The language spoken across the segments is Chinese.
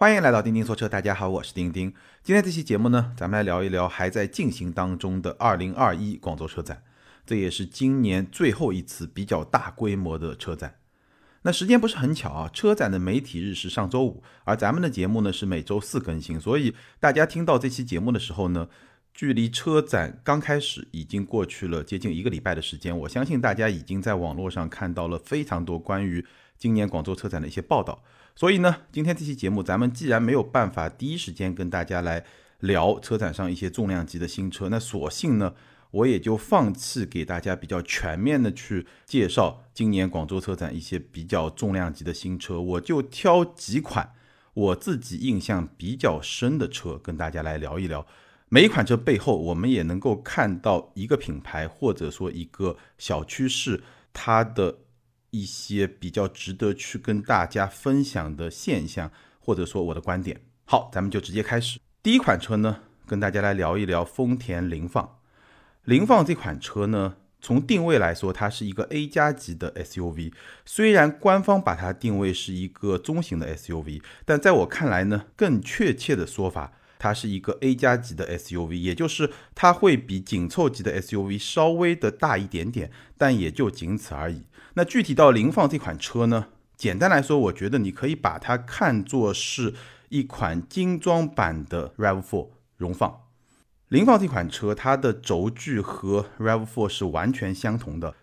欢迎来到钉钉说车，大家好，我是钉钉。今天这期节目呢，咱们来聊一聊还在进行当中的2021广州车展，这也是今年最后一次比较大规模的车展。那时间不是很巧啊，车展的媒体日是上周五，而咱们的节目呢是每周四更新，所以大家听到这期节目的时候呢，距离车展刚开始已经过去了接近一个礼拜的时间。我相信大家已经在网络上看到了非常多关于今年广州车展的一些报道。所以呢，今天这期节目，咱们既然没有办法第一时间跟大家来聊车展上一些重量级的新车，那索性呢，我也就放弃给大家比较全面的去介绍今年广州车展一些比较重量级的新车，我就挑几款我自己印象比较深的车跟大家来聊一聊。每一款车背后，我们也能够看到一个品牌或者说一个小趋势，它的。一些比较值得去跟大家分享的现象，或者说我的观点。好，咱们就直接开始。第一款车呢，跟大家来聊一聊丰田凌放。凌放这款车呢，从定位来说，它是一个 A 加级的 SUV。虽然官方把它定位是一个中型的 SUV，但在我看来呢，更确切的说法。它是一个 A 加级的 SUV，也就是它会比紧凑级的 SUV 稍微的大一点点，但也就仅此而已。那具体到凌放这款车呢？简单来说，我觉得你可以把它看作是一款精装版的 Rav4 荣放。凌放这款车，它的轴距和 Rav4 是完全相同的，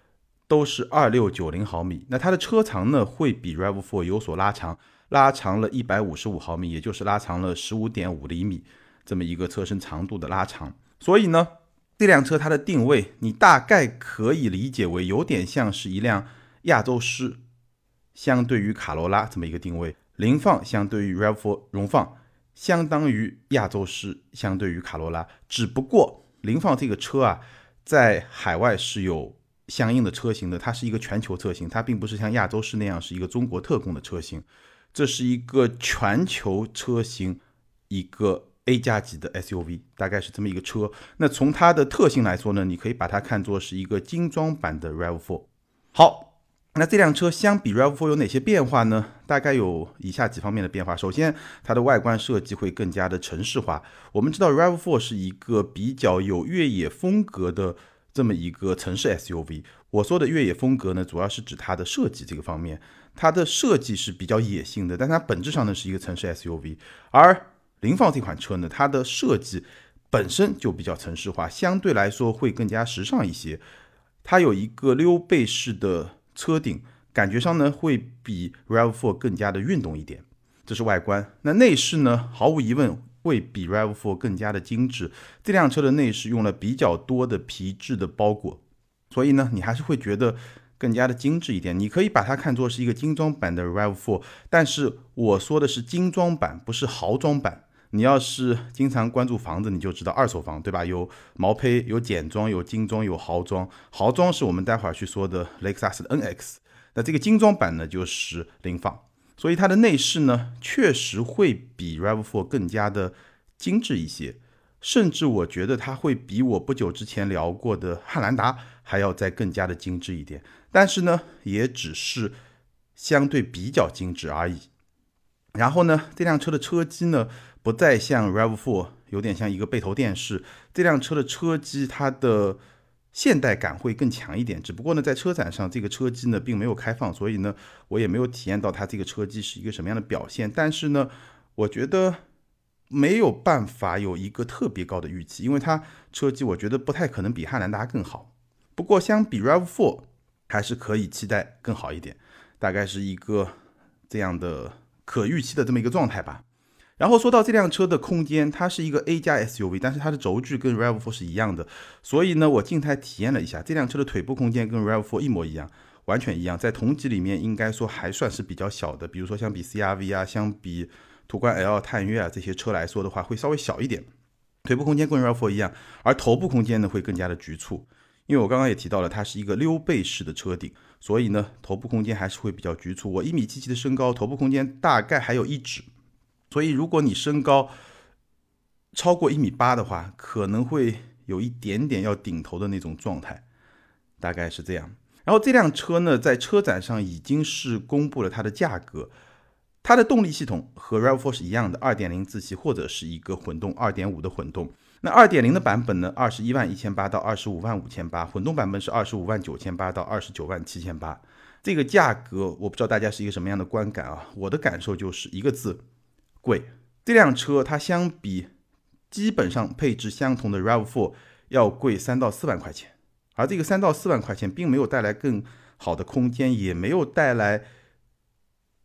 都是二六九零毫米。那它的车长呢，会比 Rav4 有所拉长。拉长了一百五十五毫米，也就是拉长了十五点五厘米，这么一个车身长度的拉长。所以呢，这辆车它的定位，你大概可以理解为有点像是一辆亚洲狮，相对于卡罗拉这么一个定位。凌放相对于 RAV4 荣放，相当于亚洲狮，相对于卡罗拉。只不过凌放这个车啊，在海外是有相应的车型的，它是一个全球车型，它并不是像亚洲狮那样是一个中国特供的车型。这是一个全球车型，一个 A 加级的 SUV，大概是这么一个车。那从它的特性来说呢，你可以把它看作是一个精装版的 Rav4。好，那这辆车相比 Rav4 有哪些变化呢？大概有以下几方面的变化。首先，它的外观设计会更加的城市化。我们知道 Rav4 是一个比较有越野风格的这么一个城市 SUV。我说的越野风格呢，主要是指它的设计这个方面。它的设计是比较野性的，但它本质上呢是一个城市 SUV。而凌放这款车呢，它的设计本身就比较城市化，相对来说会更加时尚一些。它有一个溜背式的车顶，感觉上呢会比 Rav4 更加的运动一点。这是外观。那内饰呢，毫无疑问会比 Rav4 更加的精致。这辆车的内饰用了比较多的皮质的包裹，所以呢，你还是会觉得。更加的精致一点，你可以把它看作是一个精装版的 Rav4，但是我说的是精装版，不是豪装版。你要是经常关注房子，你就知道二手房对吧？有毛坯，有简装，有精装，有豪装。豪装是我们待会儿去说的雷克萨斯的 NX，那这个精装版呢就是凌放，所以它的内饰呢确实会比 Rav4 更加的精致一些。甚至我觉得它会比我不久之前聊过的汉兰达还要再更加的精致一点，但是呢，也只是相对比较精致而已。然后呢，这辆车的车机呢，不再像 Rav4 有点像一个背投电视，这辆车的车机它的现代感会更强一点。只不过呢，在车展上这个车机呢并没有开放，所以呢，我也没有体验到它这个车机是一个什么样的表现。但是呢，我觉得。没有办法有一个特别高的预期，因为它车机我觉得不太可能比汉兰达更好。不过相比 Rav4 还是可以期待更好一点，大概是一个这样的可预期的这么一个状态吧。然后说到这辆车的空间，它是一个 A 加 SUV，但是它的轴距跟 Rav4 是一样的，所以呢，我静态体验了一下，这辆车的腿部空间跟 Rav4 一模一样，完全一样，在同级里面应该说还算是比较小的，比如说相比 CRV 啊，相比。途观 L、探岳啊这些车来说的话，会稍微小一点，腿部空间跟 RAV4 一样，而头部空间呢会更加的局促，因为我刚刚也提到了，它是一个溜背式的车顶，所以呢头部空间还是会比较局促。我一米七七的身高，头部空间大概还有一指，所以如果你身高超过一米八的话，可能会有一点点要顶头的那种状态，大概是这样。然后这辆车呢，在车展上已经是公布了它的价格。它的动力系统和 RAV4 是一样的，二点零自吸或者是一个混动二点五的混动。那二点零的版本呢，二十一万一千八到二十五万五千八，混动版本是二十五万九千八到二十九万七千八。这个价格我不知道大家是一个什么样的观感啊？我的感受就是一个字，贵。这辆车它相比基本上配置相同的 RAV4 要贵三到四万块钱，而这个三到四万块钱并没有带来更好的空间，也没有带来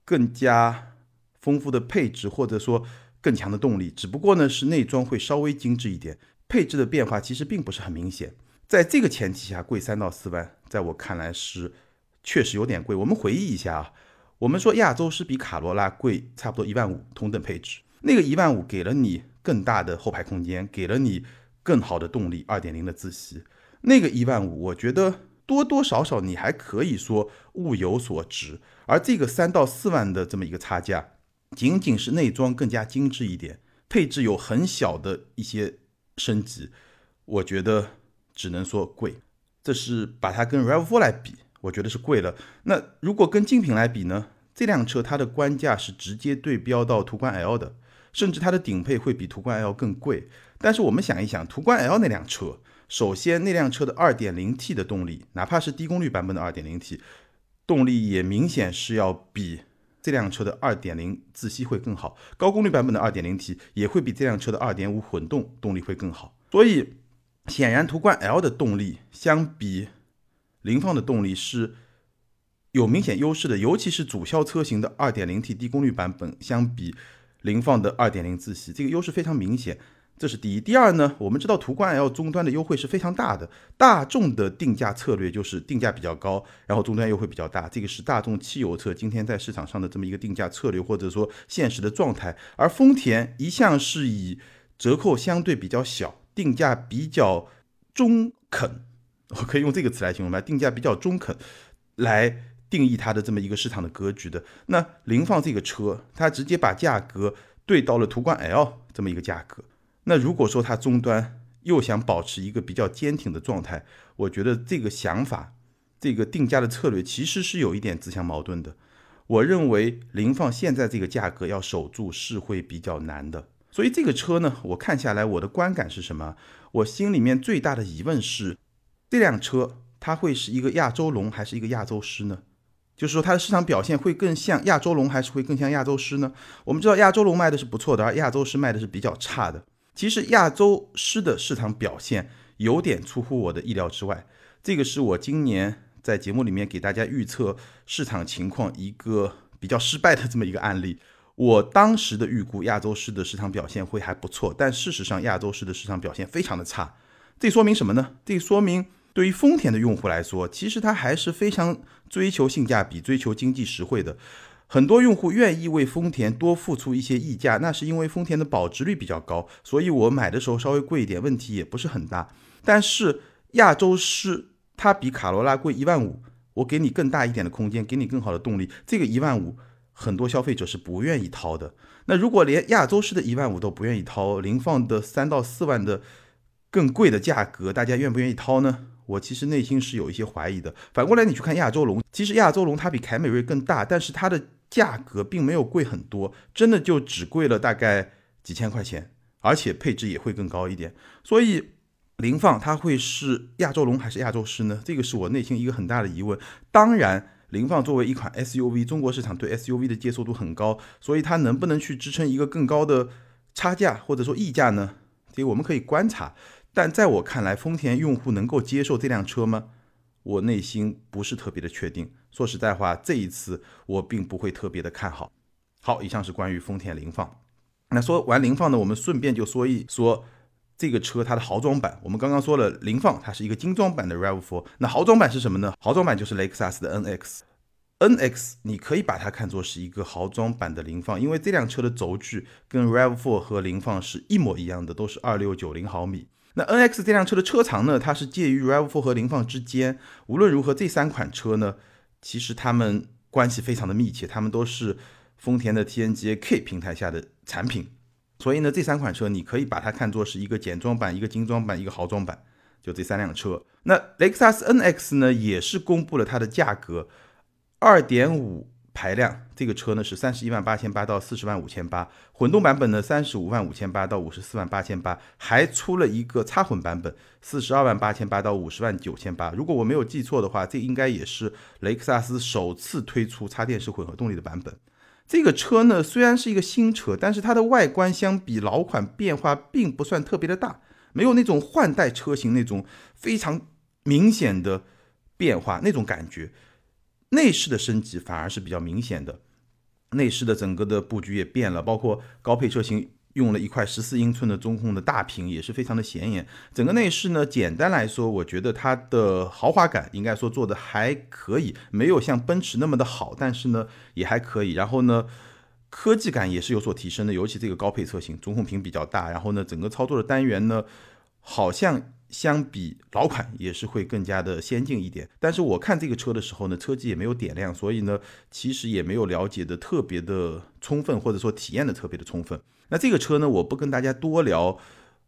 更加丰富的配置，或者说。更强的动力，只不过呢是内装会稍微精致一点，配置的变化其实并不是很明显。在这个前提下，贵三到四万，在我看来是确实有点贵。我们回忆一下啊，我们说亚洲狮比卡罗拉贵差不多一万五，同等配置，那个一万五给了你更大的后排空间，给了你更好的动力，二点零的自吸。那个一万五，我觉得多多少少你还可以说物有所值，而这个三到四万的这么一个差价。仅仅是内装更加精致一点，配置有很小的一些升级，我觉得只能说贵。这是把它跟 RAV4 来比，我觉得是贵了。那如果跟竞品来比呢？这辆车它的官价是直接对标到途观 L 的，甚至它的顶配会比途观 L 更贵。但是我们想一想，途观 L 那辆车，首先那辆车的 2.0T 的动力，哪怕是低功率版本的 2.0T，动力也明显是要比。这辆车的2.0自吸会更好，高功率版本的 2.0T 也会比这辆车的2.5混动动力会更好。所以，显然途观 L 的动力相比凌放的动力是有明显优势的，尤其是主销车型的 2.0T 低功率版本相比凌放的2.0自吸，这个优势非常明显。这是第一，第二呢？我们知道途观 L 终端的优惠是非常大的，大众的定价策略就是定价比较高，然后终端优惠比较大，这个是大众汽油车今天在市场上的这么一个定价策略，或者说现实的状态。而丰田一向是以折扣相对比较小，定价比较中肯，我可以用这个词来形容吧，定价比较中肯来定义它的这么一个市场的格局的。那凌放这个车，它直接把价格对到了途观 L 这么一个价格。那如果说它终端又想保持一个比较坚挺的状态，我觉得这个想法、这个定价的策略其实是有一点自相矛盾的。我认为凌放现在这个价格要守住是会比较难的。所以这个车呢，我看下来我的观感是什么？我心里面最大的疑问是，这辆车它会是一个亚洲龙还是一个亚洲狮呢？就是说它的市场表现会更像亚洲龙还是会更像亚洲狮呢？我们知道亚洲龙卖的是不错的，而亚洲狮卖的是比较差的。其实亚洲狮的市场表现有点出乎我的意料之外，这个是我今年在节目里面给大家预测市场情况一个比较失败的这么一个案例。我当时的预估亚洲狮的市场表现会还不错，但事实上亚洲狮的市场表现非常的差。这说明什么呢？这说明对于丰田的用户来说，其实他还是非常追求性价比、追求经济实惠的。很多用户愿意为丰田多付出一些溢价，那是因为丰田的保值率比较高，所以我买的时候稍微贵一点，问题也不是很大。但是亚洲狮它比卡罗拉贵一万五，我给你更大一点的空间，给你更好的动力，这个一万五很多消费者是不愿意掏的。那如果连亚洲狮的一万五都不愿意掏，凌放的三到四万的更贵的价格，大家愿不愿意掏呢？我其实内心是有一些怀疑的。反过来你去看亚洲龙，其实亚洲龙它比凯美瑞更大，但是它的价格并没有贵很多，真的就只贵了大概几千块钱，而且配置也会更高一点。所以凌放它会是亚洲龙还是亚洲狮呢？这个是我内心一个很大的疑问。当然，凌放作为一款 SUV，中国市场对 SUV 的接受度很高，所以它能不能去支撑一个更高的差价或者说溢价呢？这个我们可以观察。但在我看来，丰田用户能够接受这辆车吗？我内心不是特别的确定。说实在话，这一次我并不会特别的看好。好，以上是关于丰田凌放。那说完凌放呢，我们顺便就说一说这个车它的豪装版。我们刚刚说了凌放，它是一个精装版的 RAV4。那豪装版是什么呢？豪装版就是雷克萨斯的 NX。NX 你可以把它看作是一个豪装版的凌放，因为这辆车的轴距跟 RAV4 和凌放是一模一样的，都是二六九零毫米。那 NX 这辆车的车长呢？它是介于 RAV4 和凌放之间。无论如何，这三款车呢？其实它们关系非常的密切，它们都是丰田的 TNGA-K 平台下的产品，所以呢，这三款车你可以把它看作是一个简装版、一个精装版、一个豪装版，就这三辆车。那雷克萨斯 NX 呢，也是公布了它的价格，2.5排量，这个车呢是三十一万八千八到四十万五千八，混动版本呢三十五万五千八到五十四万八千八，还出了一个插混版本，四十二万八千八到五十万九千八。如果我没有记错的话，这应该也是雷克萨斯首次推出插电式混合动力的版本。这个车呢虽然是一个新车，但是它的外观相比老款变化并不算特别的大，没有那种换代车型那种非常明显的变化那种感觉。内饰的升级反而是比较明显的，内饰的整个的布局也变了，包括高配车型用了一块十四英寸的中控的大屏，也是非常的显眼。整个内饰呢，简单来说，我觉得它的豪华感应该说做的还可以，没有像奔驰那么的好，但是呢也还可以。然后呢，科技感也是有所提升的，尤其这个高配车型，中控屏比较大，然后呢，整个操作的单元呢，好像。相比老款也是会更加的先进一点，但是我看这个车的时候呢，车机也没有点亮，所以呢，其实也没有了解的特别的充分，或者说体验的特别的充分。那这个车呢，我不跟大家多聊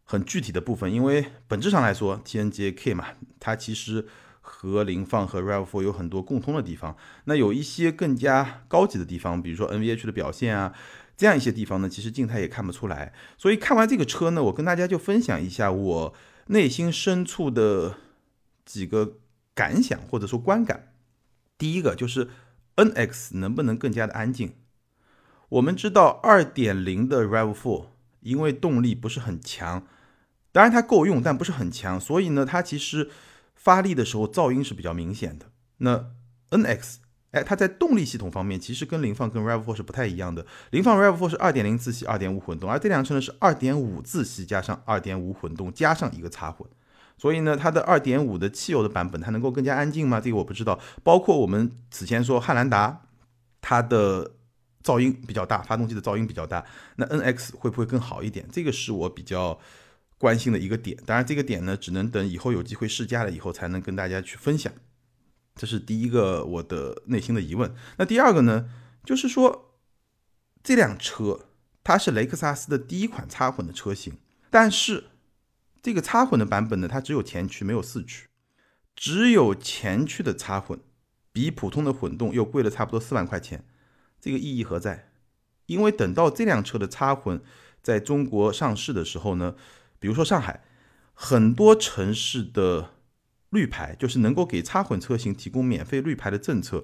很具体的部分，因为本质上来说，TNGA K 嘛，它其实和凌放和 RAV4 有很多共通的地方。那有一些更加高级的地方，比如说 NVH 的表现啊，这样一些地方呢，其实静态也看不出来。所以看完这个车呢，我跟大家就分享一下我。内心深处的几个感想或者说观感，第一个就是 NX 能不能更加的安静？我们知道2.0的 RAV4 因为动力不是很强，当然它够用，但不是很强，所以呢，它其实发力的时候噪音是比较明显的。那 NX，哎，它在动力系统方面其实跟凌放跟 RAV4 是不太一样的。凌放 RAV4 是2.0自吸、2.5混动，而这辆车呢是2.5自吸加上2.5混动加上一个插混，所以呢，它的2.5的汽油的版本它能够更加安静吗？这个我不知道。包括我们此前说汉兰达，它的噪音比较大，发动机的噪音比较大，那 NX 会不会更好一点？这个是我比较关心的一个点。当然，这个点呢，只能等以后有机会试驾了以后才能跟大家去分享。这是第一个我的内心的疑问。那第二个呢，就是说这辆车它是雷克萨斯的第一款插混的车型，但是这个插混的版本呢，它只有前驱没有四驱，只有前驱的插混比普通的混动又贵了差不多四万块钱，这个意义何在？因为等到这辆车的插混在中国上市的时候呢，比如说上海很多城市的。绿牌就是能够给插混车型提供免费绿牌的政策，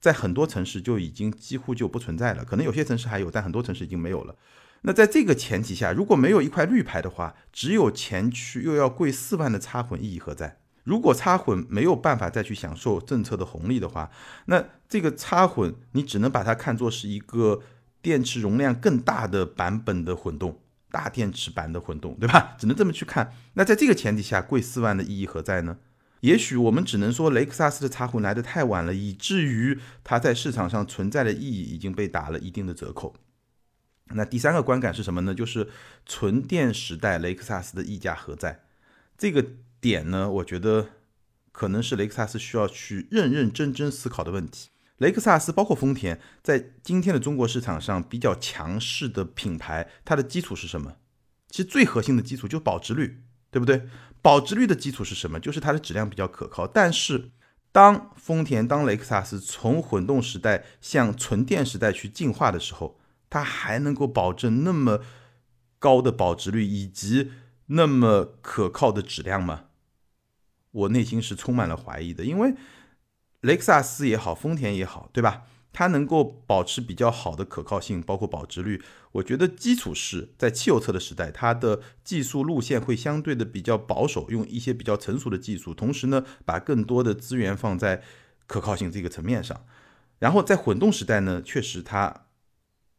在很多城市就已经几乎就不存在了。可能有些城市还有，但很多城市已经没有了。那在这个前提下，如果没有一块绿牌的话，只有前驱又要贵四万的插混意义何在？如果插混没有办法再去享受政策的红利的话，那这个插混你只能把它看作是一个电池容量更大的版本的混动，大电池版的混动，对吧？只能这么去看。那在这个前提下，贵四万的意义何在呢？也许我们只能说雷克萨斯的插混来的太晚了，以至于它在市场上存在的意义已经被打了一定的折扣。那第三个观感是什么呢？就是纯电时代雷克萨斯的溢价何在？这个点呢，我觉得可能是雷克萨斯需要去认认真真思考的问题。雷克萨斯包括丰田在今天的中国市场上比较强势的品牌，它的基础是什么？其实最核心的基础就是保值率。对不对？保值率的基础是什么？就是它的质量比较可靠。但是，当丰田、当雷克萨斯从混动时代向纯电时代去进化的时候，它还能够保证那么高的保值率以及那么可靠的质量吗？我内心是充满了怀疑的，因为雷克萨斯也好，丰田也好，对吧？它能够保持比较好的可靠性，包括保值率。我觉得基础是在汽油车的时代，它的技术路线会相对的比较保守，用一些比较成熟的技术，同时呢，把更多的资源放在可靠性这个层面上。然后在混动时代呢，确实它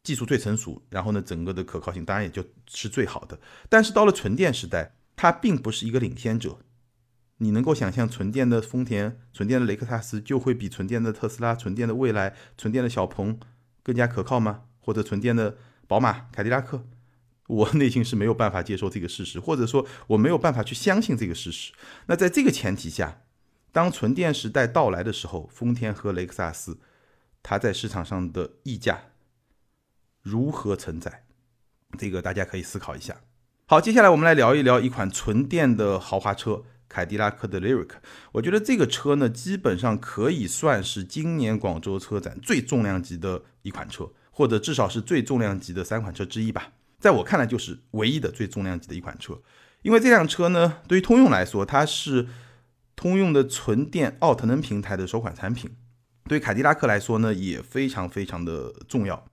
技术最成熟，然后呢，整个的可靠性当然也就是最好的。但是到了纯电时代，它并不是一个领先者。你能够想象纯电的丰田、纯电的雷克萨斯就会比纯电的特斯拉、纯电的蔚来、纯电的小鹏更加可靠吗？或者纯电的宝马、凯迪拉克？我内心是没有办法接受这个事实，或者说我没有办法去相信这个事实。那在这个前提下，当纯电时代到来的时候，丰田和雷克萨斯它在市场上的溢价如何承载？这个大家可以思考一下。好，接下来我们来聊一聊一款纯电的豪华车。凯迪拉克的 Lyric。我觉得这个车呢，基本上可以算是今年广州车展最重量级的一款车，或者至少是最重量级的三款车之一吧。在我看来，就是唯一的最重量级的一款车。因为这辆车呢，对于通用来说，它是通用的纯电奥特能平台的首款产品。对凯迪拉克来说呢，也非常非常的重要。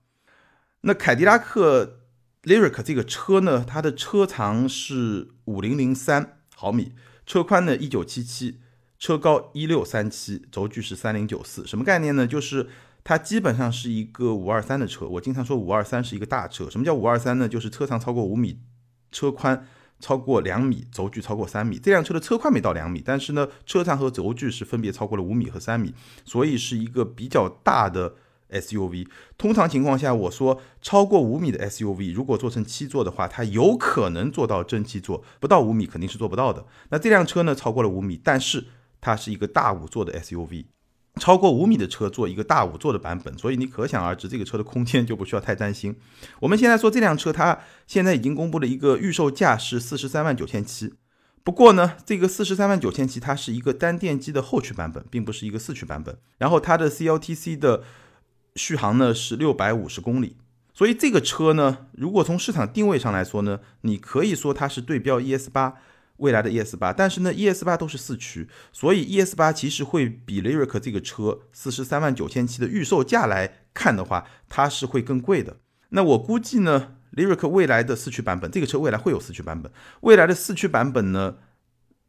那凯迪拉克 Lyric 这个车呢，它的车长是五零零三毫米，车宽呢一九七七，车高一六三七，轴距是三零九四。什么概念呢？就是它基本上是一个五二三的车。我经常说五二三是一个大车。什么叫五二三呢？就是车长超过五米，车宽超过两米，轴距超过三米。这辆车的车宽没到两米，但是呢，车长和轴距是分别超过了五米和三米，所以是一个比较大的。SUV 通常情况下，我说超过五米的 SUV，如果做成七座的话，它有可能做到真七座；不到五米肯定是做不到的。那这辆车呢，超过了五米，但是它是一个大五座的 SUV，超过五米的车做一个大五座的版本，所以你可想而知，这个车的空间就不需要太担心。我们现在说这辆车，它现在已经公布了一个预售价是四十三万九千七。不过呢，这个四十三万九千七，它是一个单电机的后驱版本，并不是一个四驱版本。然后它的 CLTC 的续航呢是六百五十公里，所以这个车呢，如果从市场定位上来说呢，你可以说它是对标 ES 八，未来的 ES 八，但是呢，ES 八都是四驱，所以 ES 八其实会比 Lyric 这个车四十三万九千七的预售价来看的话，它是会更贵的。那我估计呢，Lyric 未来的四驱版本，这个车未来会有四驱版本，未来的四驱版本呢？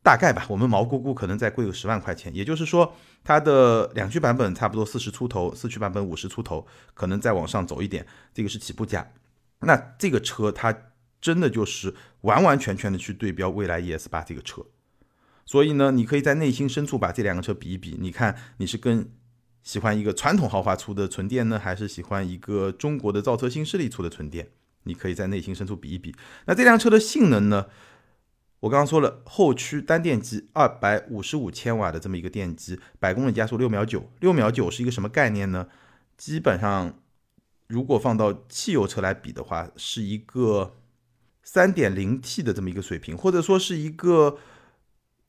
大概吧，我们毛估估可能再贵个十万块钱，也就是说，它的两驱版本差不多四十出头，四驱版本五十出头，可能再往上走一点，这个是起步价。那这个车它真的就是完完全全的去对标蔚来 ES 八这个车，所以呢，你可以在内心深处把这两个车比一比，你看你是更喜欢一个传统豪华出的纯电呢，还是喜欢一个中国的造车新势力出的纯电？你可以在内心深处比一比。那这辆车的性能呢？我刚刚说了，后驱单电机，二百五十五千瓦的这么一个电机，百公里加速六秒九，六秒九是一个什么概念呢？基本上，如果放到汽油车来比的话，是一个三点零 T 的这么一个水平，或者说是一个。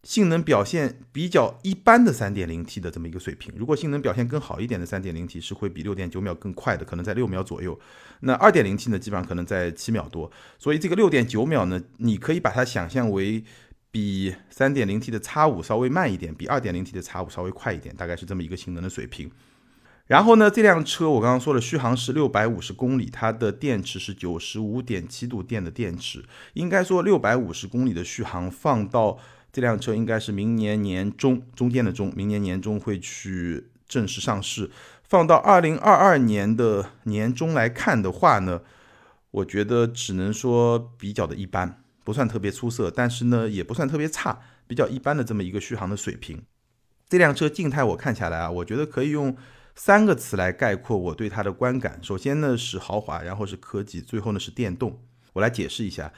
性能表现比较一般的 3.0T 的这么一个水平，如果性能表现更好一点的 3.0T 是会比6.9秒更快的，可能在六秒左右。那 2.0T 呢，基本上可能在七秒多。所以这个6.9秒呢，你可以把它想象为比 3.0T 的 X5 稍微慢一点，比 2.0T 的 X5 稍微快一点，大概是这么一个性能的水平。然后呢，这辆车我刚刚说了，续航是六百五十公里，它的电池是九十五点七度电的电池，应该说六百五十公里的续航放到。这辆车应该是明年年中，中间的中，明年年中会去正式上市。放到二零二二年的年中来看的话呢，我觉得只能说比较的一般，不算特别出色，但是呢也不算特别差，比较一般的这么一个续航的水平。这辆车静态我看下来啊，我觉得可以用三个词来概括我对它的观感。首先呢是豪华，然后是科技，最后呢是电动。我来解释一下。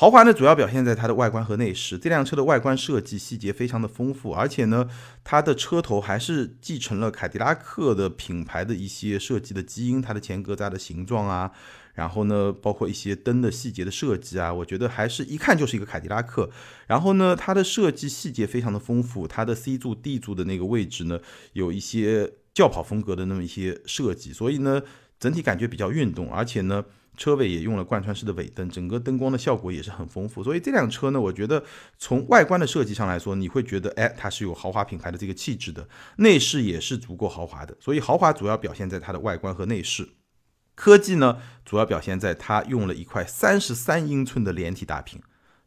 豪华呢，主要表现在它的外观和内饰。这辆车的外观设计细节非常的丰富，而且呢，它的车头还是继承了凯迪拉克的品牌的一些设计的基因，它的前格栅的形状啊，然后呢，包括一些灯的细节的设计啊，我觉得还是一看就是一个凯迪拉克。然后呢，它的设计细节非常的丰富，它的 C 柱、D 柱的那个位置呢，有一些轿跑风格的那么一些设计，所以呢，整体感觉比较运动，而且呢。车尾也用了贯穿式的尾灯，整个灯光的效果也是很丰富。所以这辆车呢，我觉得从外观的设计上来说，你会觉得，哎，它是有豪华品牌的这个气质的。内饰也是足够豪华的，所以豪华主要表现在它的外观和内饰。科技呢，主要表现在它用了一块三十三英寸的连体大屏，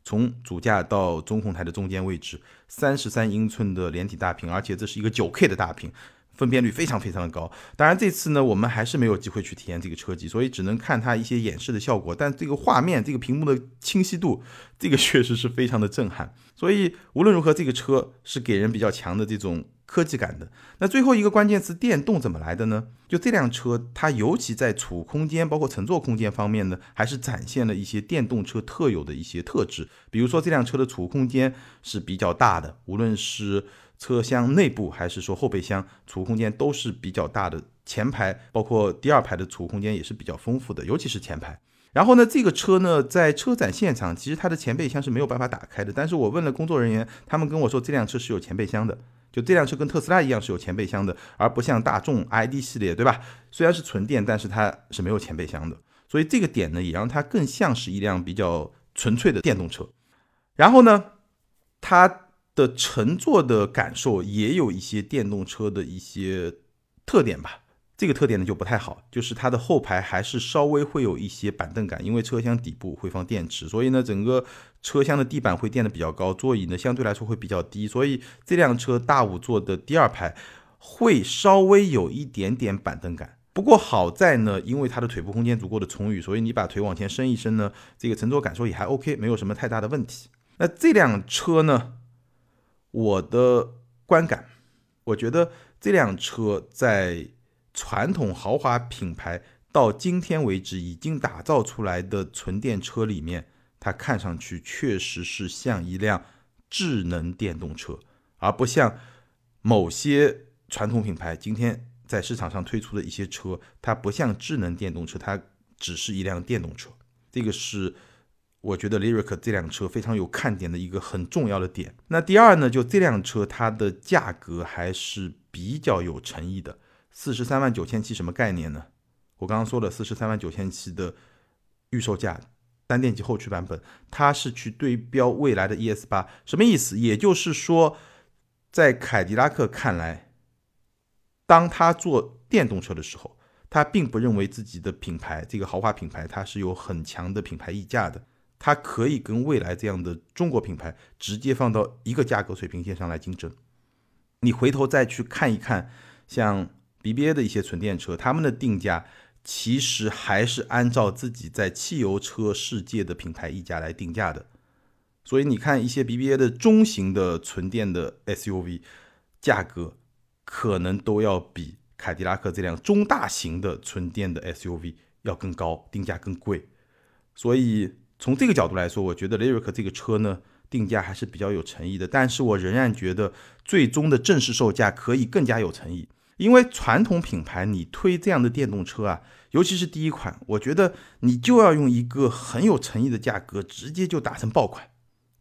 从主驾到中控台的中间位置，三十三英寸的连体大屏，而且这是一个九 K 的大屏。分辨率非常非常的高，当然这次呢，我们还是没有机会去体验这个车机，所以只能看它一些演示的效果。但这个画面、这个屏幕的清晰度，这个确实是非常的震撼。所以无论如何，这个车是给人比较强的这种科技感的。那最后一个关键词，电动怎么来的呢？就这辆车，它尤其在储物空间、包括乘坐空间方面呢，还是展现了一些电动车特有的一些特质。比如说，这辆车的储物空间是比较大的，无论是车厢内部还是说后备箱储物空间都是比较大的，前排包括第二排的储物空间也是比较丰富的，尤其是前排。然后呢，这个车呢，在车展现场，其实它的前备箱是没有办法打开的。但是我问了工作人员，他们跟我说，这辆车是有前备箱的，就这辆车跟特斯拉一样是有前备箱的，而不像大众 ID 系列，对吧？虽然是纯电，但是它是没有前备箱的。所以这个点呢，也让它更像是一辆比较纯粹的电动车。然后呢，它的乘坐的感受也有一些电动车的一些特点吧。这个特点呢就不太好，就是它的后排还是稍微会有一些板凳感，因为车厢底部会放电池，所以呢整个车厢的地板会垫的比较高，座椅呢相对来说会比较低，所以这辆车大五座的第二排会稍微有一点点板凳感。不过好在呢，因为它的腿部空间足够的充裕，所以你把腿往前伸一伸呢，这个乘坐感受也还 OK，没有什么太大的问题。那这辆车呢，我的观感，我觉得这辆车在传统豪华品牌到今天为止已经打造出来的纯电车里面，它看上去确实是像一辆智能电动车，而不像某些传统品牌今天在市场上推出的一些车，它不像智能电动车，它只是一辆电动车。这个是我觉得 Lyric 这辆车非常有看点的一个很重要的点。那第二呢，就这辆车它的价格还是比较有诚意的。四十三万九千七什么概念呢？我刚刚说了，四十三万九千七的预售价，单电机后驱版本，它是去对标未来的 ES 八，什么意思？也就是说，在凯迪拉克看来，当他做电动车的时候，他并不认为自己的品牌，这个豪华品牌，它是有很强的品牌溢价的，它可以跟未来这样的中国品牌直接放到一个价格水平线上来竞争。你回头再去看一看，像。BBA 的一些纯电车，他们的定价其实还是按照自己在汽油车世界的品牌溢价来定价的。所以你看一些 BBA 的中型的纯电的 SUV，价格可能都要比凯迪拉克这辆中大型的纯电的 SUV 要更高，定价更贵。所以从这个角度来说，我觉得 Lyric 这个车呢，定价还是比较有诚意的。但是我仍然觉得最终的正式售价可以更加有诚意。因为传统品牌你推这样的电动车啊，尤其是第一款，我觉得你就要用一个很有诚意的价格，直接就打成爆款，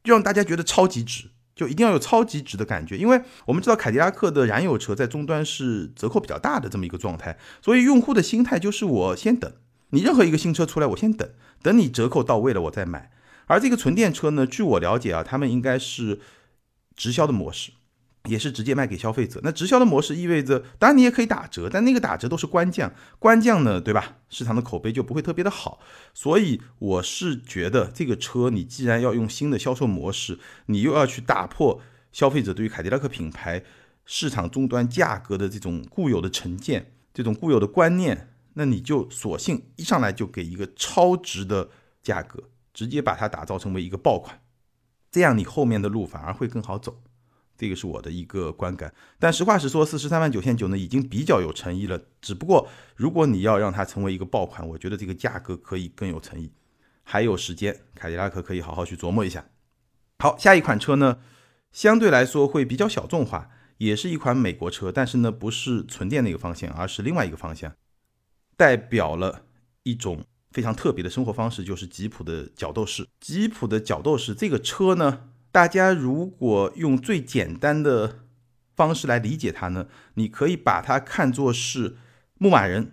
就让大家觉得超级值，就一定要有超级值的感觉。因为我们知道凯迪拉克的燃油车在终端是折扣比较大的这么一个状态，所以用户的心态就是我先等你任何一个新车出来，我先等等你折扣到位了我再买。而这个纯电车呢，据我了解啊，他们应该是直销的模式。也是直接卖给消费者。那直销的模式意味着，当然你也可以打折，但那个打折都是官降，官降呢，对吧？市场的口碑就不会特别的好。所以我是觉得，这个车你既然要用新的销售模式，你又要去打破消费者对于凯迪拉克品牌市场终端价格的这种固有的成见、这种固有的观念，那你就索性一上来就给一个超值的价格，直接把它打造成为一个爆款，这样你后面的路反而会更好走。这个是我的一个观感，但实话实说，四十三万九千九呢，已经比较有诚意了。只不过，如果你要让它成为一个爆款，我觉得这个价格可以更有诚意。还有时间，凯迪拉克可以好好去琢磨一下。好，下一款车呢，相对来说会比较小众化，也是一款美国车，但是呢，不是纯电那个方向，而是另外一个方向，代表了一种非常特别的生活方式，就是吉普的角斗士。吉普的角斗士这个车呢？大家如果用最简单的方式来理解它呢，你可以把它看作是牧马人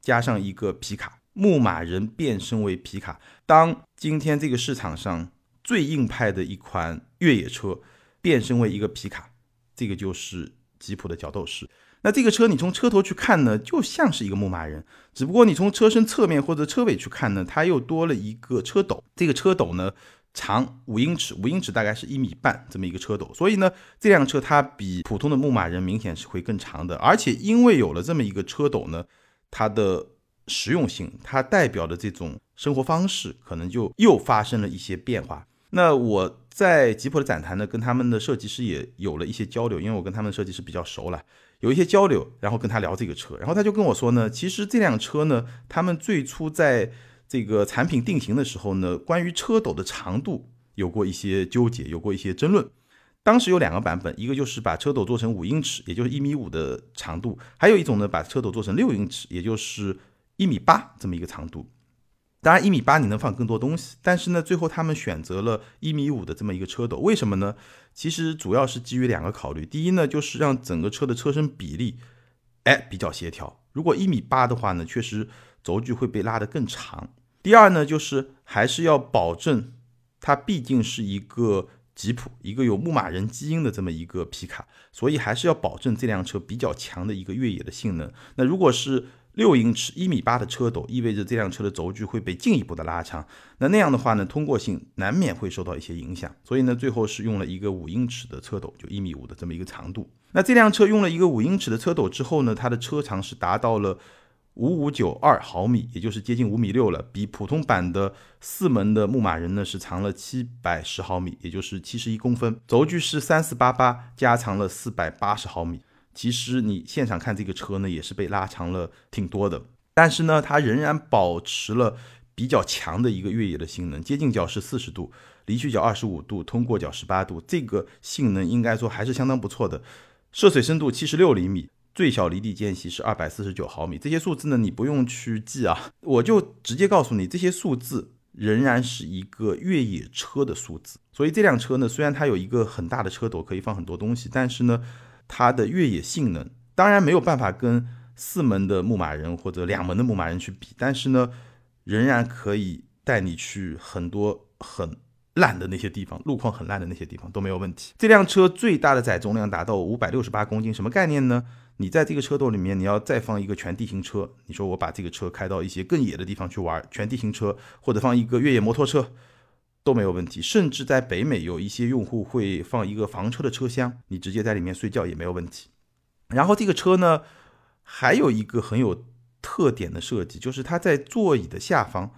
加上一个皮卡，牧马人变身为皮卡。当今天这个市场上最硬派的一款越野车变身为一个皮卡，这个就是吉普的角斗士。那这个车你从车头去看呢，就像是一个牧马人，只不过你从车身侧面或者车尾去看呢，它又多了一个车斗。这个车斗呢？长五英尺，五英尺大概是一米半这么一个车斗，所以呢，这辆车它比普通的牧马人明显是会更长的，而且因为有了这么一个车斗呢，它的实用性，它代表的这种生活方式，可能就又发生了一些变化。那我在吉普的展台呢，跟他们的设计师也有了一些交流，因为我跟他们的设计师比较熟了，有一些交流，然后跟他聊这个车，然后他就跟我说呢，其实这辆车呢，他们最初在这个产品定型的时候呢，关于车斗的长度有过一些纠结，有过一些争论。当时有两个版本，一个就是把车斗做成五英尺，也就是一米五的长度；还有一种呢，把车斗做成六英尺，也就是一米八这么一个长度。当然，一米八你能放更多东西，但是呢，最后他们选择了一米五的这么一个车斗，为什么呢？其实主要是基于两个考虑，第一呢，就是让整个车的车身比例，哎，比较协调。如果一米八的话呢，确实轴距会被拉得更长。第二呢，就是还是要保证它毕竟是一个吉普，一个有牧马人基因的这么一个皮卡，所以还是要保证这辆车比较强的一个越野的性能。那如果是六英尺一米八的车斗意味着这辆车的轴距会被进一步的拉长，那那样的话呢，通过性难免会受到一些影响。所以呢，最后是用了一个五英尺的车斗，就一米五的这么一个长度。那这辆车用了一个五英尺的车斗之后呢，它的车长是达到了五五九二毫米，也就是接近五米六了，比普通版的四门的牧马人呢是长了七百十毫米，也就是七十一公分。轴距是三四八八，加长了四百八十毫米。其实你现场看这个车呢，也是被拉长了挺多的，但是呢，它仍然保持了比较强的一个越野的性能，接近角是四十度，离去角二十五度，通过角十八度，这个性能应该说还是相当不错的。涉水深度七十六厘米，最小离地间隙是二百四十九毫米，这些数字呢你不用去记啊，我就直接告诉你，这些数字仍然是一个越野车的数字。所以这辆车呢，虽然它有一个很大的车斗可以放很多东西，但是呢。它的越野性能当然没有办法跟四门的牧马人或者两门的牧马人去比，但是呢，仍然可以带你去很多很烂的那些地方，路况很烂的那些地方都没有问题。这辆车最大的载重量达到五百六十八公斤，什么概念呢？你在这个车斗里面，你要再放一个全地形车，你说我把这个车开到一些更野的地方去玩，全地形车或者放一个越野摩托车。都没有问题，甚至在北美有一些用户会放一个房车的车厢，你直接在里面睡觉也没有问题。然后这个车呢，还有一个很有特点的设计，就是它在座椅的下方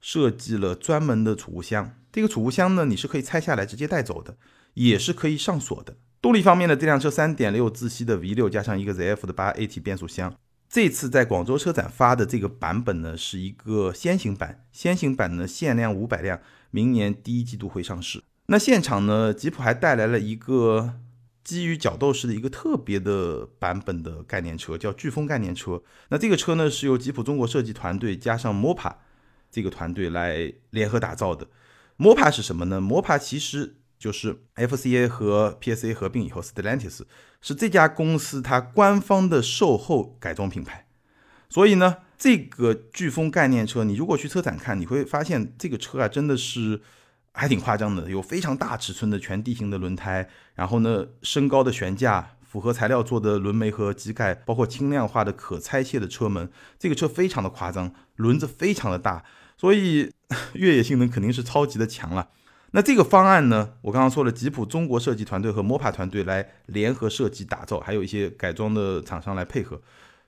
设计了专门的储物箱。这个储物箱呢，你是可以拆下来直接带走的，也是可以上锁的。动力方面呢，这辆车3.6自吸的 V6 加上一个 ZF 的 8AT 变速箱。这次在广州车展发的这个版本呢，是一个先行版，先行版呢限量五百辆。明年第一季度会上市。那现场呢，吉普还带来了一个基于角斗士的一个特别的版本的概念车，叫飓风概念车。那这个车呢，是由吉普中国设计团队加上 MOPA 这个团队来联合打造的。MOPA 是什么呢？MOPA 其实就是 FCA 和 PSA 合并以后，Stellantis 是这家公司它官方的售后改装品牌。所以呢。这个飓风概念车，你如果去车展看，你会发现这个车啊，真的是还挺夸张的，有非常大尺寸的全地形的轮胎，然后呢，升高的悬架，复合材料做的轮眉和机盖，包括轻量化的可拆卸的车门，这个车非常的夸张，轮子非常的大，所以越野性能肯定是超级的强了。那这个方案呢，我刚刚说了，吉普中国设计团队和 MOPA 团队来联合设计打造，还有一些改装的厂商来配合，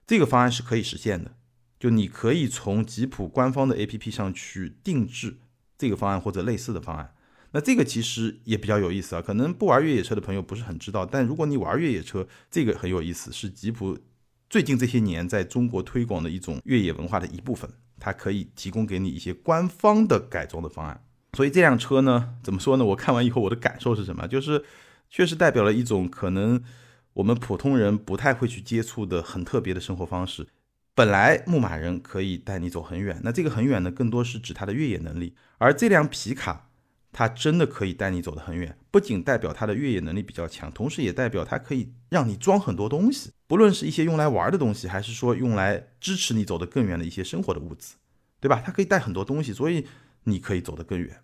这个方案是可以实现的。就你可以从吉普官方的 APP 上去定制这个方案或者类似的方案，那这个其实也比较有意思啊。可能不玩越野车的朋友不是很知道，但如果你玩越野车，这个很有意思，是吉普最近这些年在中国推广的一种越野文化的一部分。它可以提供给你一些官方的改装的方案。所以这辆车呢，怎么说呢？我看完以后我的感受是什么？就是确实代表了一种可能我们普通人不太会去接触的很特别的生活方式。本来牧马人可以带你走很远，那这个很远呢，更多是指它的越野能力。而这辆皮卡，它真的可以带你走得很远，不仅代表它的越野能力比较强，同时也代表它可以让你装很多东西，不论是一些用来玩的东西，还是说用来支持你走得更远的一些生活的物资，对吧？它可以带很多东西，所以你可以走得更远。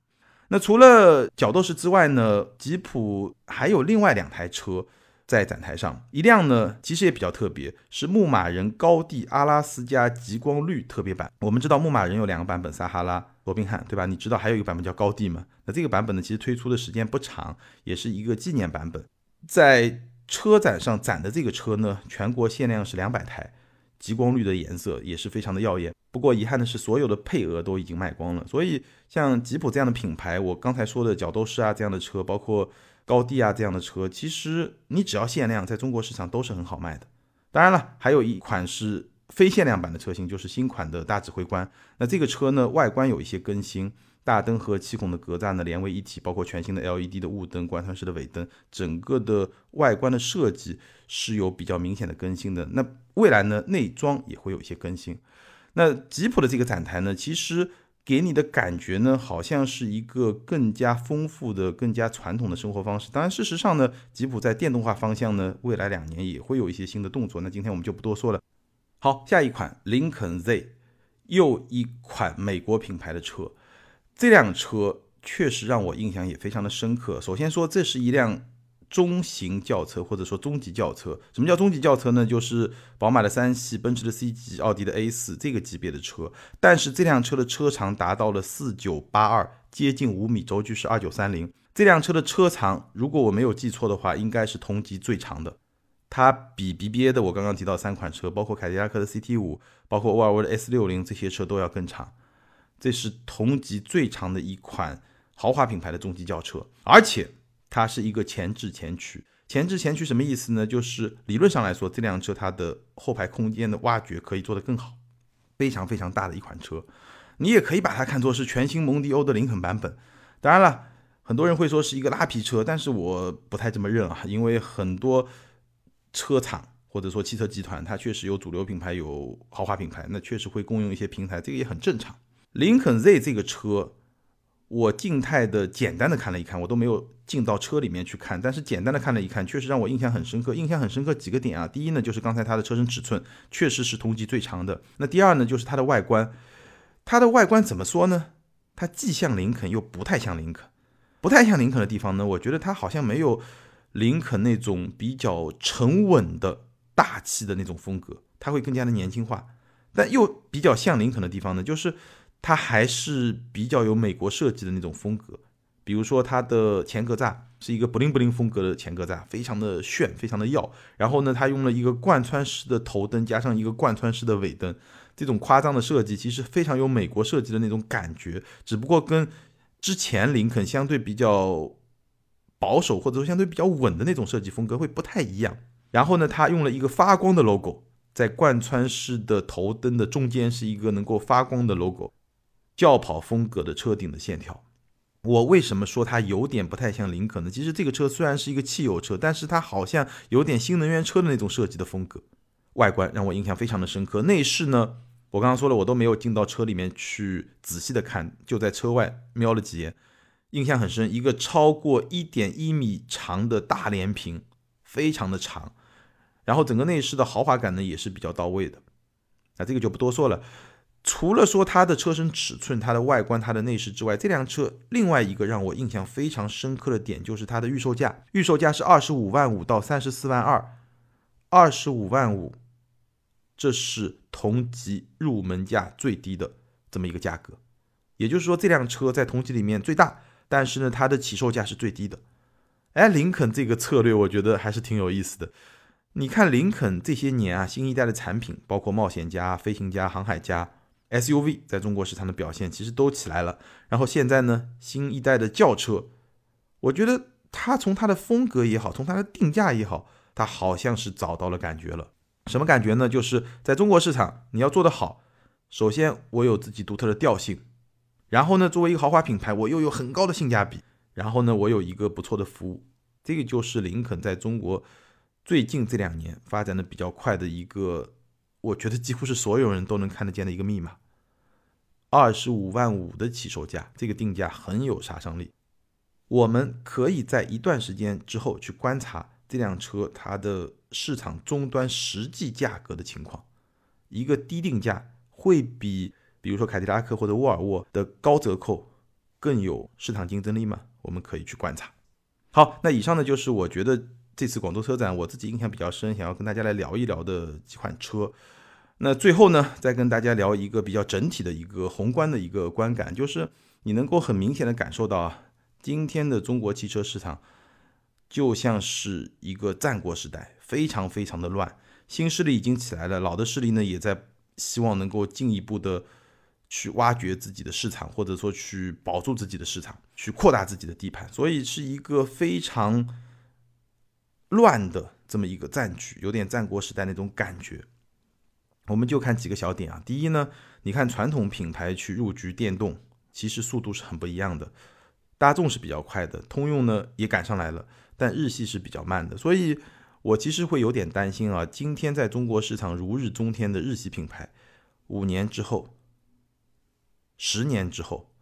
那除了角斗士之外呢，吉普还有另外两台车。在展台上，一辆呢，其实也比较特别，是牧马人高地阿拉斯加极光绿特别版。我们知道牧马人有两个版本，撒哈拉、罗宾汉，对吧？你知道还有一个版本叫高地吗？那这个版本呢，其实推出的时间不长，也是一个纪念版本。在车展上展的这个车呢，全国限量是两百台，极光绿的颜色也是非常的耀眼。不过遗憾的是，所有的配额都已经卖光了。所以像吉普这样的品牌，我刚才说的角斗士啊这样的车，包括。高地啊，这样的车，其实你只要限量，在中国市场都是很好卖的。当然了，还有一款是非限量版的车型，就是新款的大指挥官。那这个车呢，外观有一些更新，大灯和气孔的格栅呢连为一体，包括全新的 LED 的雾灯、贯穿式的尾灯，整个的外观的设计是有比较明显的更新的。那未来呢，内装也会有一些更新。那吉普的这个展台呢，其实给你的感觉呢，好像是一个更加丰富的、更加传统的生活方式。当然，事实上呢，吉普在电动化方向呢，未来两年也会有一些新的动作。那今天我们就不多说了。好，下一款林肯 Z，又一款美国品牌的车。这辆车确实让我印象也非常的深刻。首先说，这是一辆。中型轿车或者说中级轿车，什么叫中级轿车呢？就是宝马的三系、奔驰的 C 级、奥迪的 A 四这个级别的车。但是这辆车的车长达到了四九八二，接近五米，轴距是二九三零。这辆车的车长，如果我没有记错的话，应该是同级最长的。它比 BBA 的我刚刚提到三款车，包括凯迪拉克的 CT 五，包括沃尔沃的 S 六零这些车都要更长。这是同级最长的一款豪华品牌的中级轿车，而且。它是一个前置前驱，前置前驱什么意思呢？就是理论上来说，这辆车它的后排空间的挖掘可以做得更好，非常非常大的一款车。你也可以把它看作是全新蒙迪欧的林肯版本。当然了，很多人会说是一个拉皮车，但是我不太这么认啊，因为很多车厂或者说汽车集团，它确实有主流品牌，有豪华品牌，那确实会共用一些平台，这个也很正常。林肯 Z 这个车。我静态的简单的看了一看，我都没有进到车里面去看，但是简单的看了一看，确实让我印象很深刻。印象很深刻几个点啊，第一呢就是刚才它的车身尺寸确实是同级最长的。那第二呢就是它的外观，它的外观怎么说呢？它既像林肯又不太像林肯。不太像林肯的地方呢，我觉得它好像没有林肯那种比较沉稳的大气的那种风格，它会更加的年轻化。但又比较像林肯的地方呢，就是。它还是比较有美国设计的那种风格，比如说它的前格栅是一个布灵布灵风格的前格栅，非常的炫，非常的耀。然后呢，它用了一个贯穿式的头灯，加上一个贯穿式的尾灯，这种夸张的设计其实非常有美国设计的那种感觉。只不过跟之前林肯相对比较保守或者说相对比较稳的那种设计风格会不太一样。然后呢，它用了一个发光的 logo，在贯穿式的头灯的中间是一个能够发光的 logo。轿跑风格的车顶的线条，我为什么说它有点不太像林肯呢？其实这个车虽然是一个汽油车，但是它好像有点新能源车的那种设计的风格。外观让我印象非常的深刻。内饰呢，我刚刚说了，我都没有进到车里面去仔细的看，就在车外瞄了几眼，印象很深。一个超过一点一米长的大连屏，非常的长。然后整个内饰的豪华感呢也是比较到位的。那这个就不多说了。除了说它的车身尺寸、它的外观、它的内饰之外，这辆车另外一个让我印象非常深刻的点就是它的预售价，预售价是二十五万五到三十四万二，二十五万五，这是同级入门价最低的这么一个价格，也就是说这辆车在同级里面最大，但是呢它的起售价是最低的。哎，林肯这个策略我觉得还是挺有意思的。你看林肯这些年啊，新一代的产品包括冒险家、飞行家、航海家。SUV 在中国市场的表现其实都起来了，然后现在呢，新一代的轿车，我觉得它从它的风格也好，从它的定价也好，它好像是找到了感觉了。什么感觉呢？就是在中国市场你要做得好，首先我有自己独特的调性，然后呢，作为一个豪华品牌，我又有很高的性价比，然后呢，我有一个不错的服务，这个就是林肯在中国最近这两年发展的比较快的一个，我觉得几乎是所有人都能看得见的一个密码。二十五万五的起售价，这个定价很有杀伤力。我们可以在一段时间之后去观察这辆车它的市场终端实际价格的情况。一个低定价会比，比如说凯迪拉克或者沃尔沃的高折扣更有市场竞争力吗？我们可以去观察。好，那以上呢就是我觉得这次广州车展我自己印象比较深，想要跟大家来聊一聊的几款车。那最后呢，再跟大家聊一个比较整体的一个宏观的一个观感，就是你能够很明显的感受到啊，今天的中国汽车市场就像是一个战国时代，非常非常的乱，新势力已经起来了，老的势力呢也在希望能够进一步的去挖掘自己的市场，或者说去保住自己的市场，去扩大自己的地盘，所以是一个非常乱的这么一个战局，有点战国时代那种感觉。我们就看几个小点啊。第一呢，你看传统品牌去入局电动，其实速度是很不一样的。大众是比较快的，通用呢也赶上来了，但日系是比较慢的。所以我其实会有点担心啊。今天在中国市场如日中天的日系品牌，五年之后十年之后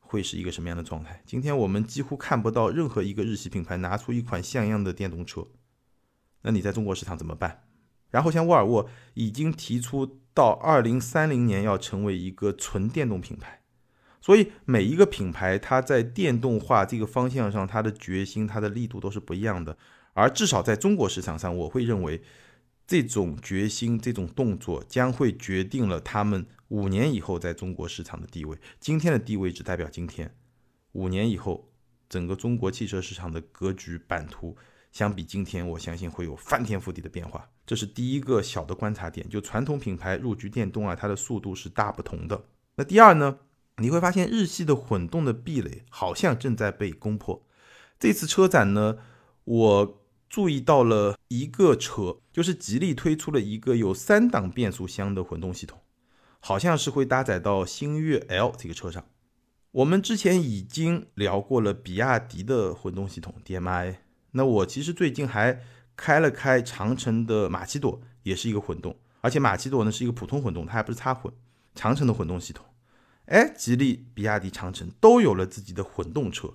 会是一个什么样的状态？今天我们几乎看不到任何一个日系品牌拿出一款像样的电动车，那你在中国市场怎么办？然后像沃尔沃已经提出到二零三零年要成为一个纯电动品牌，所以每一个品牌它在电动化这个方向上，它的决心、它的力度都是不一样的。而至少在中国市场上，我会认为这种决心、这种动作将会决定了他们五年以后在中国市场的地位。今天的地位只代表今天，五年以后整个中国汽车市场的格局版图。相比今天，我相信会有翻天覆地的变化。这是第一个小的观察点，就传统品牌入局电动啊，它的速度是大不同的。那第二呢，你会发现日系的混动的壁垒好像正在被攻破。这次车展呢，我注意到了一个车，就是吉利推出了一个有三档变速箱的混动系统，好像是会搭载到星越 L 这个车上。我们之前已经聊过了比亚迪的混动系统 DMI。那我其实最近还开了开长城的马奇朵，也是一个混动，而且马奇朵呢是一个普通混动，它还不是插混。长城的混动系统，哎，吉利、比亚迪、长城都有了自己的混动车，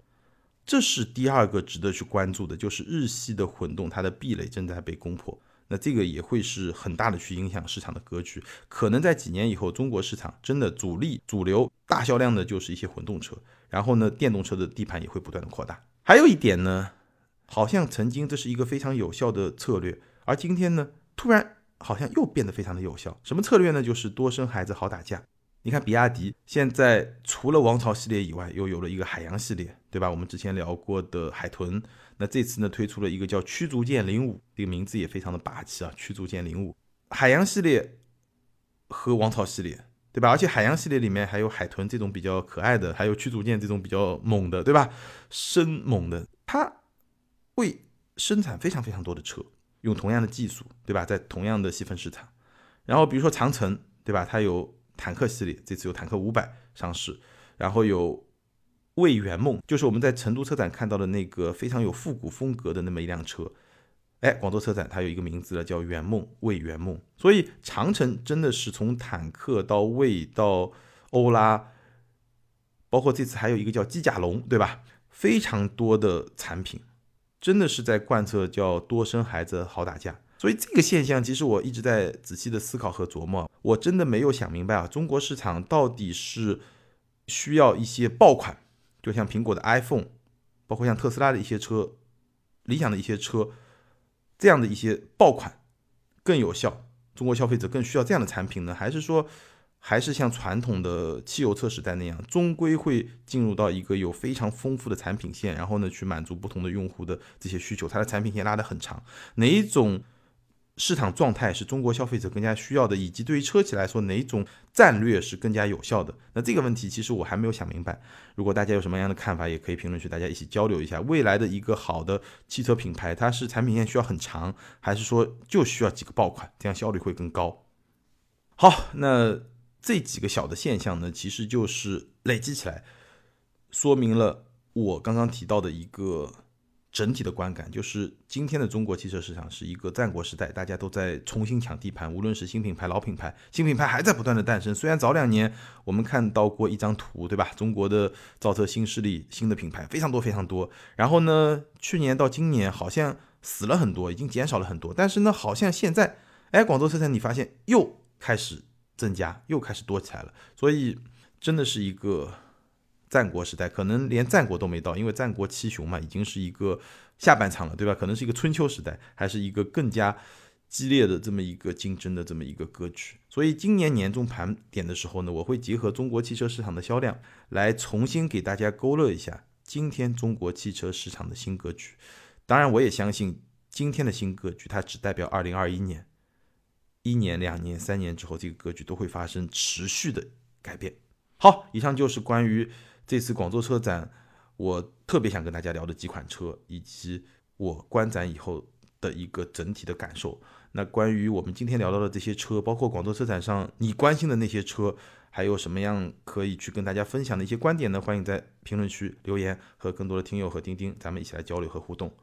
这是第二个值得去关注的，就是日系的混动，它的壁垒正在被攻破。那这个也会是很大的去影响市场的格局，可能在几年以后，中国市场真的主力、主流、大销量的就是一些混动车，然后呢，电动车的地盘也会不断的扩大。还有一点呢。好像曾经这是一个非常有效的策略，而今天呢，突然好像又变得非常的有效。什么策略呢？就是多生孩子好打架。你看比亚迪现在除了王朝系列以外，又有了一个海洋系列，对吧？我们之前聊过的海豚，那这次呢推出了一个叫驱逐舰零五，这个名字也非常的霸气啊，驱逐舰零五。海洋系列和王朝系列，对吧？而且海洋系列里面还有海豚这种比较可爱的，还有驱逐舰这种比较猛的，对吧？生猛的，它。会生产非常非常多的车，用同样的技术，对吧？在同样的细分市场，然后比如说长城，对吧？它有坦克系列，这次有坦克五百上市，然后有魏圆梦，就是我们在成都车展看到的那个非常有复古风格的那么一辆车。哎，广州车展它有一个名字了，叫圆梦，魏圆梦。所以长城真的是从坦克到魏到欧拉，包括这次还有一个叫机甲龙，对吧？非常多的产品。真的是在贯彻叫多生孩子好打架，所以这个现象其实我一直在仔细的思考和琢磨。我真的没有想明白啊，中国市场到底是需要一些爆款，就像苹果的 iPhone，包括像特斯拉的一些车、理想的一些车这样的一些爆款更有效，中国消费者更需要这样的产品呢，还是说？还是像传统的汽油车时代那样，终归会进入到一个有非常丰富的产品线，然后呢，去满足不同的用户的这些需求。它的产品线拉得很长，哪一种市场状态是中国消费者更加需要的，以及对于车企来说，哪一种战略是更加有效的？那这个问题其实我还没有想明白。如果大家有什么样的看法，也可以评论区大家一起交流一下。未来的一个好的汽车品牌，它是产品线需要很长，还是说就需要几个爆款，这样效率会更高？好，那。这几个小的现象呢，其实就是累积起来，说明了我刚刚提到的一个整体的观感，就是今天的中国汽车市场是一个战国时代，大家都在重新抢地盘，无论是新品牌、老品牌，新品牌还在不断的诞生。虽然早两年我们看到过一张图，对吧？中国的造车新势力、新的品牌非常多非常多。然后呢，去年到今年好像死了很多，已经减少了很多。但是呢，好像现在，哎，广州车展你发现又开始。增加又开始多起来了，所以真的是一个战国时代，可能连战国都没到，因为战国七雄嘛，已经是一个下半场了，对吧？可能是一个春秋时代，还是一个更加激烈的这么一个竞争的这么一个格局。所以今年年终盘点的时候呢，我会结合中国汽车市场的销量，来重新给大家勾勒一下今天中国汽车市场的新格局。当然，我也相信今天的新格局，它只代表二零二一年。一年、两年、三年之后，这个格局都会发生持续的改变。好，以上就是关于这次广州车展，我特别想跟大家聊的几款车，以及我观展以后的一个整体的感受。那关于我们今天聊到的这些车，包括广州车展上你关心的那些车，还有什么样可以去跟大家分享的一些观点呢？欢迎在评论区留言，和更多的听友和钉钉咱们一起来交流和互动。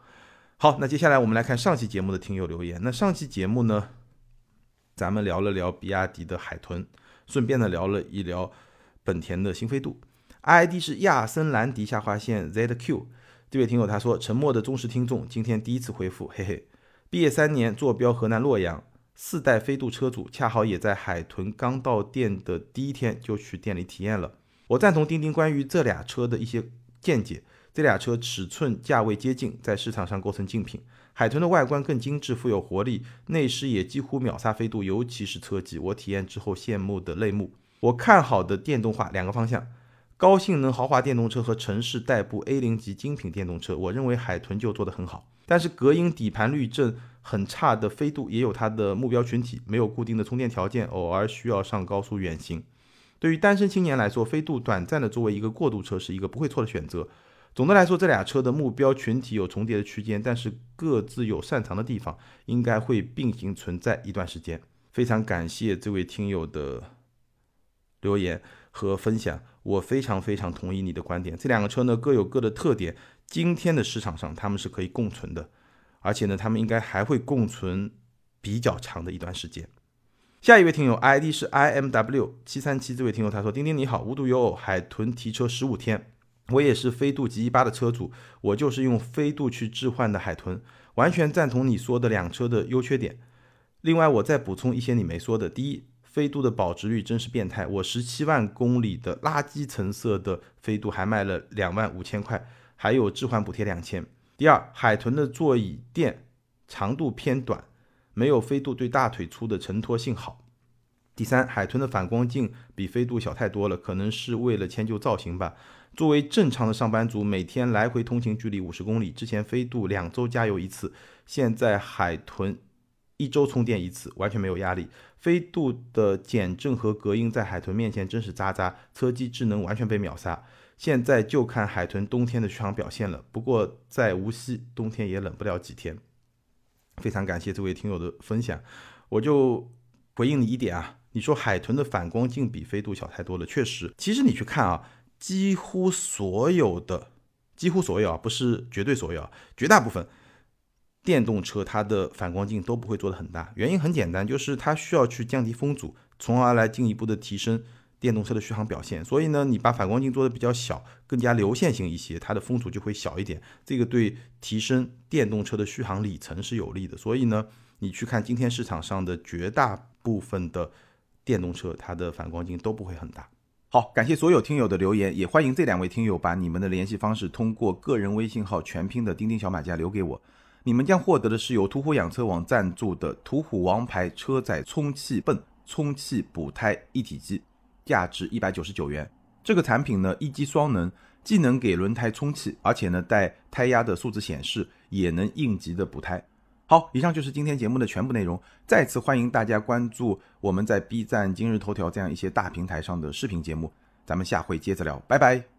好，那接下来我们来看上期节目的听友留言。那上期节目呢？咱们聊了聊比亚迪的海豚，顺便呢聊了一聊本田的新飞度，ID 是亚森兰迪下划线 ZQ。这位听友他说，沉默的忠实听众，今天第一次回复，嘿嘿。毕业三年，坐标河南洛阳，四代飞度车主，恰好也在海豚刚到店的第一天就去店里体验了。我赞同钉钉关于这俩车的一些见解，这俩车尺寸价位接近，在市场上构成竞品。海豚的外观更精致，富有活力，内饰也几乎秒杀飞度，尤其是车机，我体验之后羡慕的泪目。我看好的电动化两个方向。高性能豪华电动车和城市代步 A 零级精品电动车，我认为海豚就做得很好。但是隔音、底盘、滤震很差的飞度也有它的目标群体，没有固定的充电条件，偶尔需要上高速远行。对于单身青年来说，飞度短暂的作为一个过渡车是一个不会错的选择。总的来说，这俩车的目标群体有重叠的区间，但是各自有擅长的地方，应该会并行存在一段时间。非常感谢这位听友的留言和分享。我非常非常同意你的观点，这两个车呢各有各的特点，今天的市场上他们是可以共存的，而且呢他们应该还会共存比较长的一段时间。下一位听友 ID 是 IMW 七三七，这位听友他说：丁丁你好，无独有偶，海豚提车十五天，我也是飞度 G 一八的车主，我就是用飞度去置换的海豚，完全赞同你说的两车的优缺点。另外我再补充一些你没说的，第一。飞度的保值率真是变态，我十七万公里的垃圾橙色的飞度还卖了两万五千块，还有置换补贴两千。第二，海豚的座椅垫长度偏短，没有飞度对大腿粗的承托性好。第三，海豚的反光镜比飞度小太多了，可能是为了迁就造型吧。作为正常的上班族，每天来回通勤距离五十公里，之前飞度两周加油一次，现在海豚。一周充电一次，完全没有压力。飞度的减震和隔音在海豚面前真是渣渣，车机智能完全被秒杀。现在就看海豚冬天的续航表现了。不过在无锡冬天也冷不了几天。非常感谢这位听友的分享，我就回应你一点啊，你说海豚的反光镜比飞度小太多了，确实。其实你去看啊，几乎所有的，几乎所有啊，不是绝对所有啊，绝大部分。电动车它的反光镜都不会做的很大，原因很简单，就是它需要去降低风阻，从而来进一步的提升电动车的续航表现。所以呢，你把反光镜做的比较小，更加流线型一些，它的风阻就会小一点，这个对提升电动车的续航里程是有利的。所以呢，你去看今天市场上的绝大部分的电动车，它的反光镜都不会很大。好，感谢所有听友的留言，也欢迎这两位听友把你们的联系方式通过个人微信号全拼的钉钉小马甲留给我。你们将获得的是由途虎养车网赞助的途虎王牌车载充气泵充气补胎一体机，价值一百九十九元。这个产品呢，一机双能，既能给轮胎充气，而且呢带胎压的数字显示，也能应急的补胎。好，以上就是今天节目的全部内容。再次欢迎大家关注我们在 B 站、今日头条这样一些大平台上的视频节目。咱们下回接着聊，拜拜。